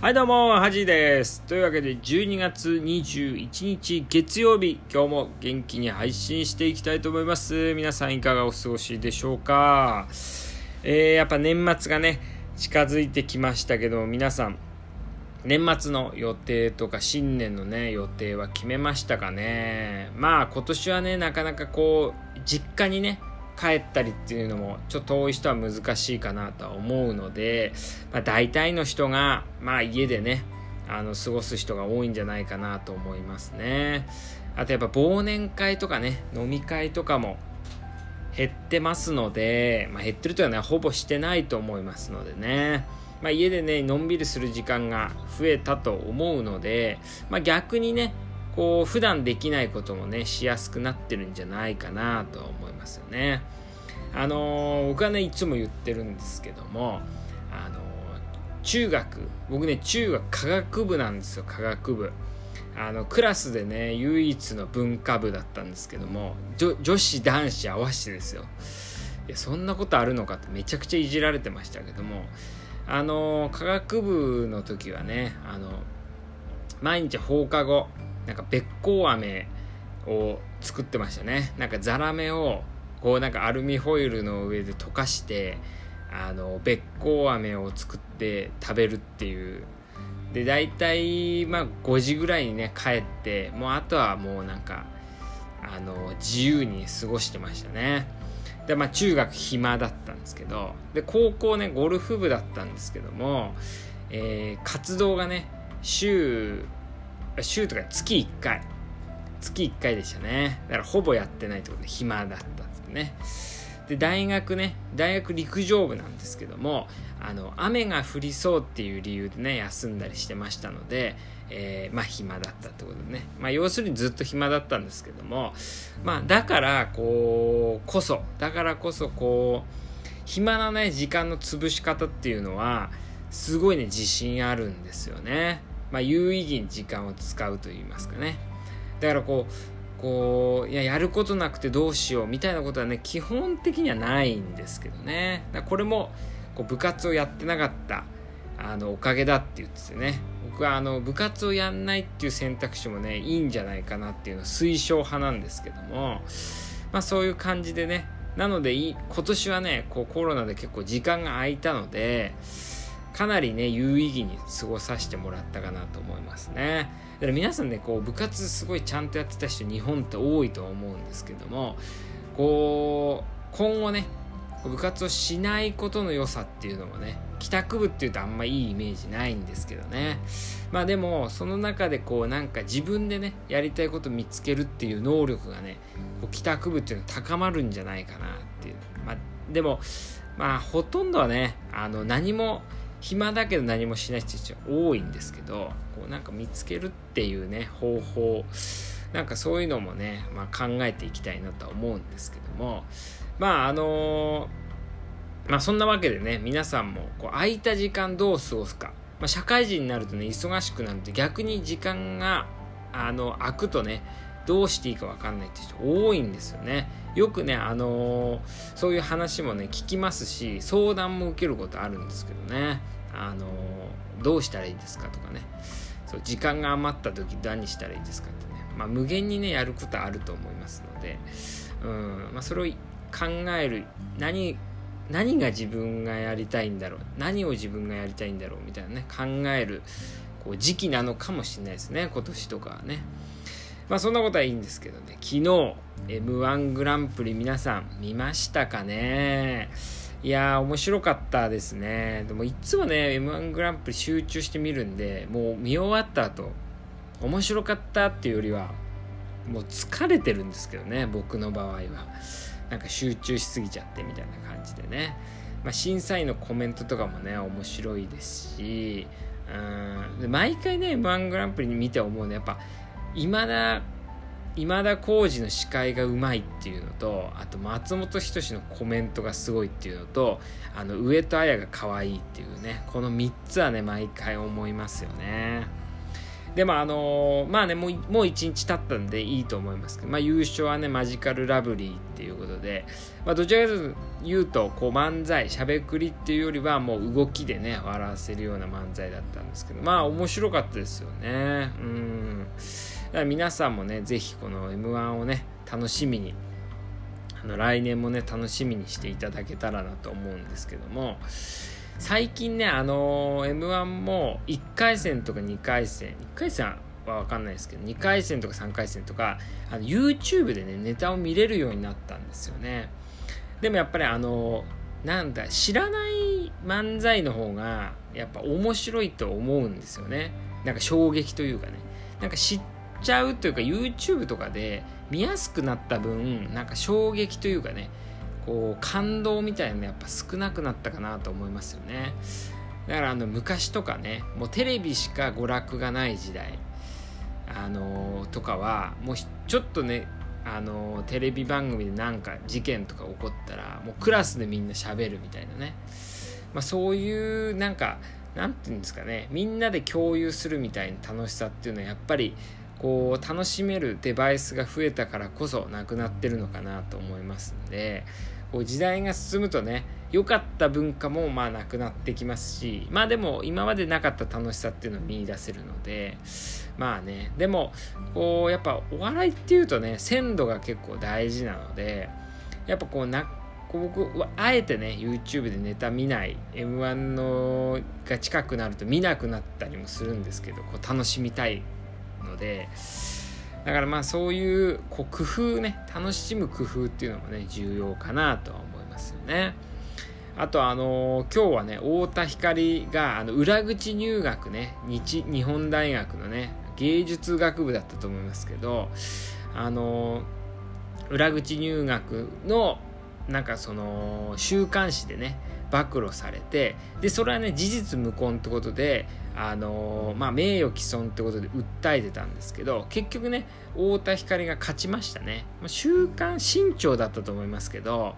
はいどうも、はじです。というわけで、12月21日月曜日、今日も元気に配信していきたいと思います。皆さんいかがお過ごしでしょうか？えー、やっぱ年末がね、近づいてきましたけど、皆さん、年末の予定とか新年のね、予定は決めましたかね？まあ今年はね、なかなかこう、実家にね、帰ったりっていうのもちょっと遠い人は難しいかなとは思うので、まあ、大体の人が、まあ、家でねあの過ごす人が多いんじゃないかなと思いますね。あとやっぱ忘年会とかね飲み会とかも減ってますので、まあ、減ってるというのはねほぼしてないと思いますのでね。まあ、家でねのんびりする時間が増えたと思うので、まあ、逆にねこう普段できないこともねしやすくなってるんじゃないかなと思いますよね。あのー、僕はねいつも言ってるんですけどもあのー、中学僕ね中学科学部なんですよ科学部。あのクラスでね唯一の文化部だったんですけども女子男子合わせてですよいやそんなことあるのかってめちゃくちゃいじられてましたけどもあの科学部の時はねあの毎日放課後なんかべっこう飴を作ってましたね。なんかザラメをこうなんかアルミホイルの上で溶かしてあのべっこう飴を作って食べるっていう。で大体まあ5時ぐらいにね帰ってもうあとはもうなんかあの自由に過ごしてましたね。でまあ中学暇だったんですけどで高校ねゴルフ部だったんですけども、えー、活動がね週週とか月1回。月1回でしたね。だからほぼやってないってことで暇だったってね。で大学ね大学陸上部なんですけどもあの雨が降りそうっていう理由でね休んだりしてましたので、えー、まあ暇だったってことでね、まあ、要するにずっと暇だったんですけどもまあだからこうこそだからこそこう暇なね時間の潰し方っていうのはすごいね自信あるんですよね。まあ、有意義に時間を使うと言いますかね。だからこうこういややることなくてどうしようみたいなことはね基本的にはないんですけどね。これもこう部活をやってなかったあのおかげだって言っててね。僕はあの部活をやんないっていう選択肢もねいいんじゃないかなっていうのは推奨派なんですけども。まあそういう感じでね。なので今年はねこうコロナで結構時間が空いたのでかなりね有意義に過ごさせてもらったかなと思いますね。だから皆さんねこう部活すごいちゃんとやってた人日本って多いと思うんですけどもこう今後ね部活をしないことの良さっていうのもね帰宅部っていうとあんまいいイメージないんですけどね。まあでもその中でこうなんか自分でねやりたいこと見つけるっていう能力がねこう帰宅部っていうのは高まるんじゃないかなっていう。まあでもまあほとんどはねあの何も暇だけど何もしない人たちは多いんですけどこうなんか見つけるっていうね方法なんかそういうのもね、まあ、考えていきたいなとは思うんですけどもまああの、まあそんなわけでね皆さんもこう空いた時間どう過ごすか、まあ、社会人になるとね忙しくなると逆に時間があの空くとねどうしていいか分かんないって人多いんですよね。よくねあのー、そういう話もね聞きますし相談も受けることあるんですけどね。あのどうしたらいいですかとかね。そう時間が余った時何したらいいですかってね、まあ、無限にねやることあると思いますので、うんまあ、それを考える何何が自分がやりたいんだろう。何を自分がやりたいんだろうみたいなね考えるこう時期なのかもしれないですね。今年とかはね。まあそんなことはいいんですけどね昨日 m 1グランプリ皆さん見ましたかね？いやー、面白かったですね。でも、いつもね、M1 グランプリ集中して見るんで、もう見終わった後、面白かったっていうよりは、もう疲れてるんですけどね、僕の場合は。なんか集中しすぎちゃってみたいな感じでね。まあ、審査員のコメントとかもね、面白いですし、うんで毎回ね、M1 グランプリ見て思うのは、やっぱ、今田今田耕司の司会がうまいっていうのとあと松本人志のコメントがすごいっていうのとあの上戸彩が可愛いっていうねこの3つはね毎回思いますよね。でもあのー、まあねもうもう1日経ったんでいいと思いますけど、まあ、優勝はねマジカルラブリーっていうことで、まあ、どちらかというとこう漫才しゃべくりっていうよりはもう動きでね笑わせるような漫才だったんですけどまあ面白かったですよね。うん。だから皆さんもね是非この m 1をね楽しみにあの来年もね楽しみにしていただけたらなと思うんですけども最近ねあの m 1も1回戦とか2回戦1回戦は分かんないですけど2回戦とか3回戦とかあの YouTube でねネタを見れるようになったんですよね。でもやっぱりあのなんだ知らない漫才の方がやっぱ面白いと思うんですよね。なんか衝撃というかね。なんか知っちゃうというか YouTube とかで見やすくなった分なんか衝撃というかね。こう感動みたいなのやっぱ少なくなったかなと思いますよね。だからあの昔とかねもうテレビしか娯楽がない時代あの、とかはもうちょっとねあの、テレビ番組でなんか事件とか起こったらもうクラスでみんな喋るみたいなね、まあ、そういうなんかなんていうんですかねみんなで共有するみたいな楽しさっていうのはやっぱりこう楽しめるデバイスが増えたからこそなくなってるのかなと思いますんでこう時代が進むとね良かった文化もまあなくなってきますしまあでも今までなかった楽しさっていうのを見いだせるのでまあねでもこうやっぱお笑いっていうとね鮮度が結構大事なのでやっぱこうな僕はあえてね YouTube でネタ見ない m 1のが近くなると見なくなったりもするんですけどこう楽しみたいのでだからまあそういうこう工夫ね楽しむ工夫っていうのもね重要かなとは思いますよね。あとあのー、今日はね太田光があの裏口入学ね日日本大学のね芸術学部だったと思いますけどあのー、裏口入学のなんかその週刊誌でね暴露されてでそれはね事実無根ってことであのまあ、名誉毀損ってことで訴えてたんですけど結局ね太田光が勝ちましたね「週刊新潮」だったと思いますけど、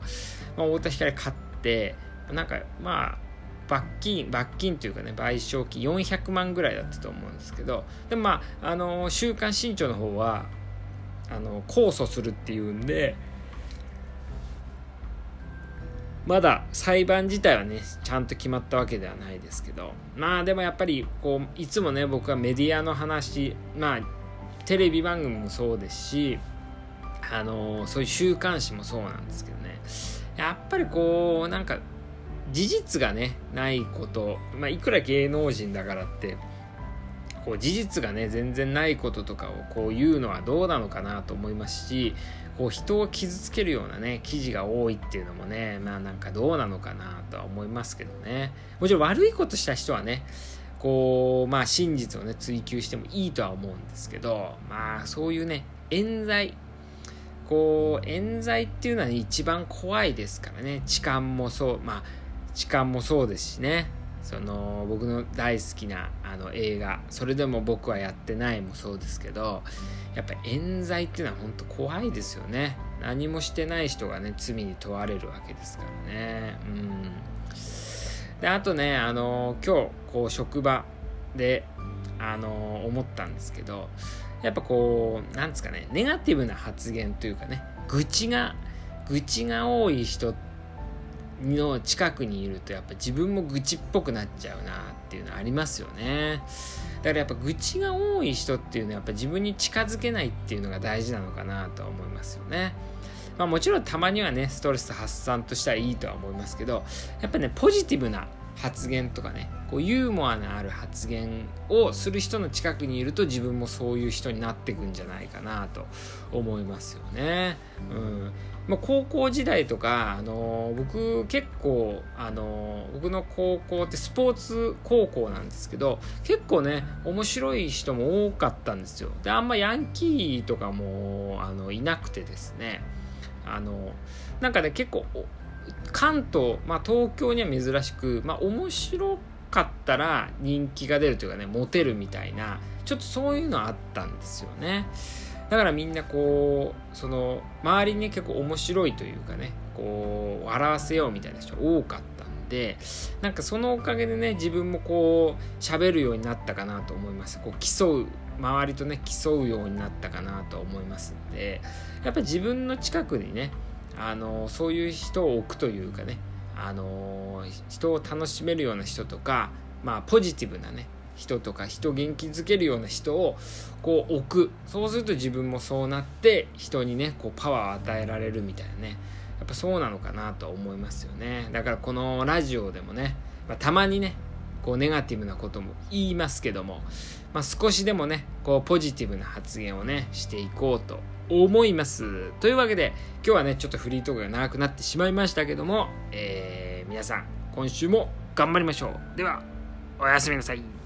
まあ、太田光勝ってなんかまあ罰金罰金というかね賠償金400万ぐらいだったと思うんですけどでもまああの週刊新潮の方はあの控訴するっていうんでまだ裁判自体はねちゃんと決まったわけではないですけど。まあでもやっぱりこういつもね僕はメディアの話まあテレビ番組もそうですしあのそういう週刊誌もそうなんですけどね。やっぱりこうなんか事実がねないこと、まあ、いくら芸能人だからってこう事実がね全然ないこととかをこう言うのはどうなのかなと思いますしこう人を傷つけるようなね記事が多いっていうのもねまあなんかどうなのかなとは思いますけどね。もちろん悪いことした人はねこうまあ真実をね追求してもいいとは思うんですけどまあそういうね冤罪。こう冤罪っていうのは、ね、一番怖いですからね。痴漢もそうまあ痴漢もそうですしね。その僕の大好きなあの映画「それでも僕はやってない」もそうですけどやっぱ冤罪っていうのは本当怖いですよね。何もしてない人がね罪に問われるわけですからね。うん。であとねあの今日こう職場であの思ったんですけどやっぱこうなんですかねネガティブな発言というかね愚痴が愚痴が多い人っての近くにいるとやっぱ自分も愚痴っぽくなっちゃうなっていうのありますよね。だからやっぱ愚痴が多い人っていうのはやっぱ自分に近づけないっていうのが大事なのかなとは思いますよね。まあもちろんたまにはねストレス発散としたらいいとは思いますけどやっぱねポジティブな発言とかねこうユーモアのある発言をする人の近くにいると自分もそういう人になっていくんじゃないかなと思いますよね。うん。まあ、高校時代とか、あのー、僕結構、あのー、僕の高校ってスポーツ高校なんですけど結構ね面白い人も多かったんですよ。であんまヤンキーとかもあのいなくてですね。あのなんかね結構関東、まあ、東京には珍しく、まあ、面白かったら人気が出るというかねモテるみたいなちょっとそういうのあったんですよね。だからみんなこうその周りに結構面白いというかねこう笑わせようみたいな人多かったんでなんかそのおかげでね自分もこう喋るようになったかなと思います。こう競う周りとね競うようになったかなと思いますんでやっぱ自分の近くにねあのそういう人を置くというかねあの人を楽しめるような人とかまあポジティブなね人とか人元気づけるような人をこう置く。そうすると自分もそうなって人にねこうパワーを与えられるみたいなね。やっぱそうなのかなと思いますよね。だからこのラジオでもね、まあ、たまにねこうネガティブなことも言いますけども、まあ、少しでもねこうポジティブな発言をねしていこうと思います。というわけで今日はねちょっとフリートークが長くなってしまいましたけども、えー、皆さん今週も頑張りましょう。ではおやすみなさい。